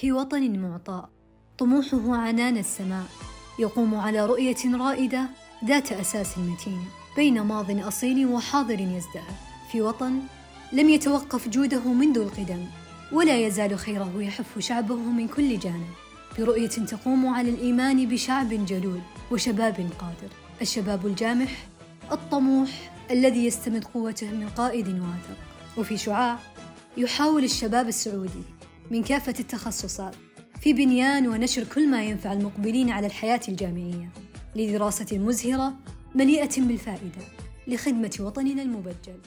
في وطن معطاء طموحه عنان السماء. يقوم على رؤية رائدة ذات أساس متين بين ماض أصيل وحاضر يزدهر. في وطن لم يتوقف جوده منذ القدم ولا يزال خيره يحف شعبه من كل جانب. برؤية تقوم على الإيمان بشعب جلول وشباب قادر. الشباب الجامح الطموح الذي يستمد قوته من قائد واثق وفي شعاع يحاول الشباب السعودي من كافة التخصصات. في بنيان ونشر كل ما ينفع المقبلين على الحياة الجامعية لدراسة مزهرة مليئة بالفائدة لخدمة وطننا المبجل.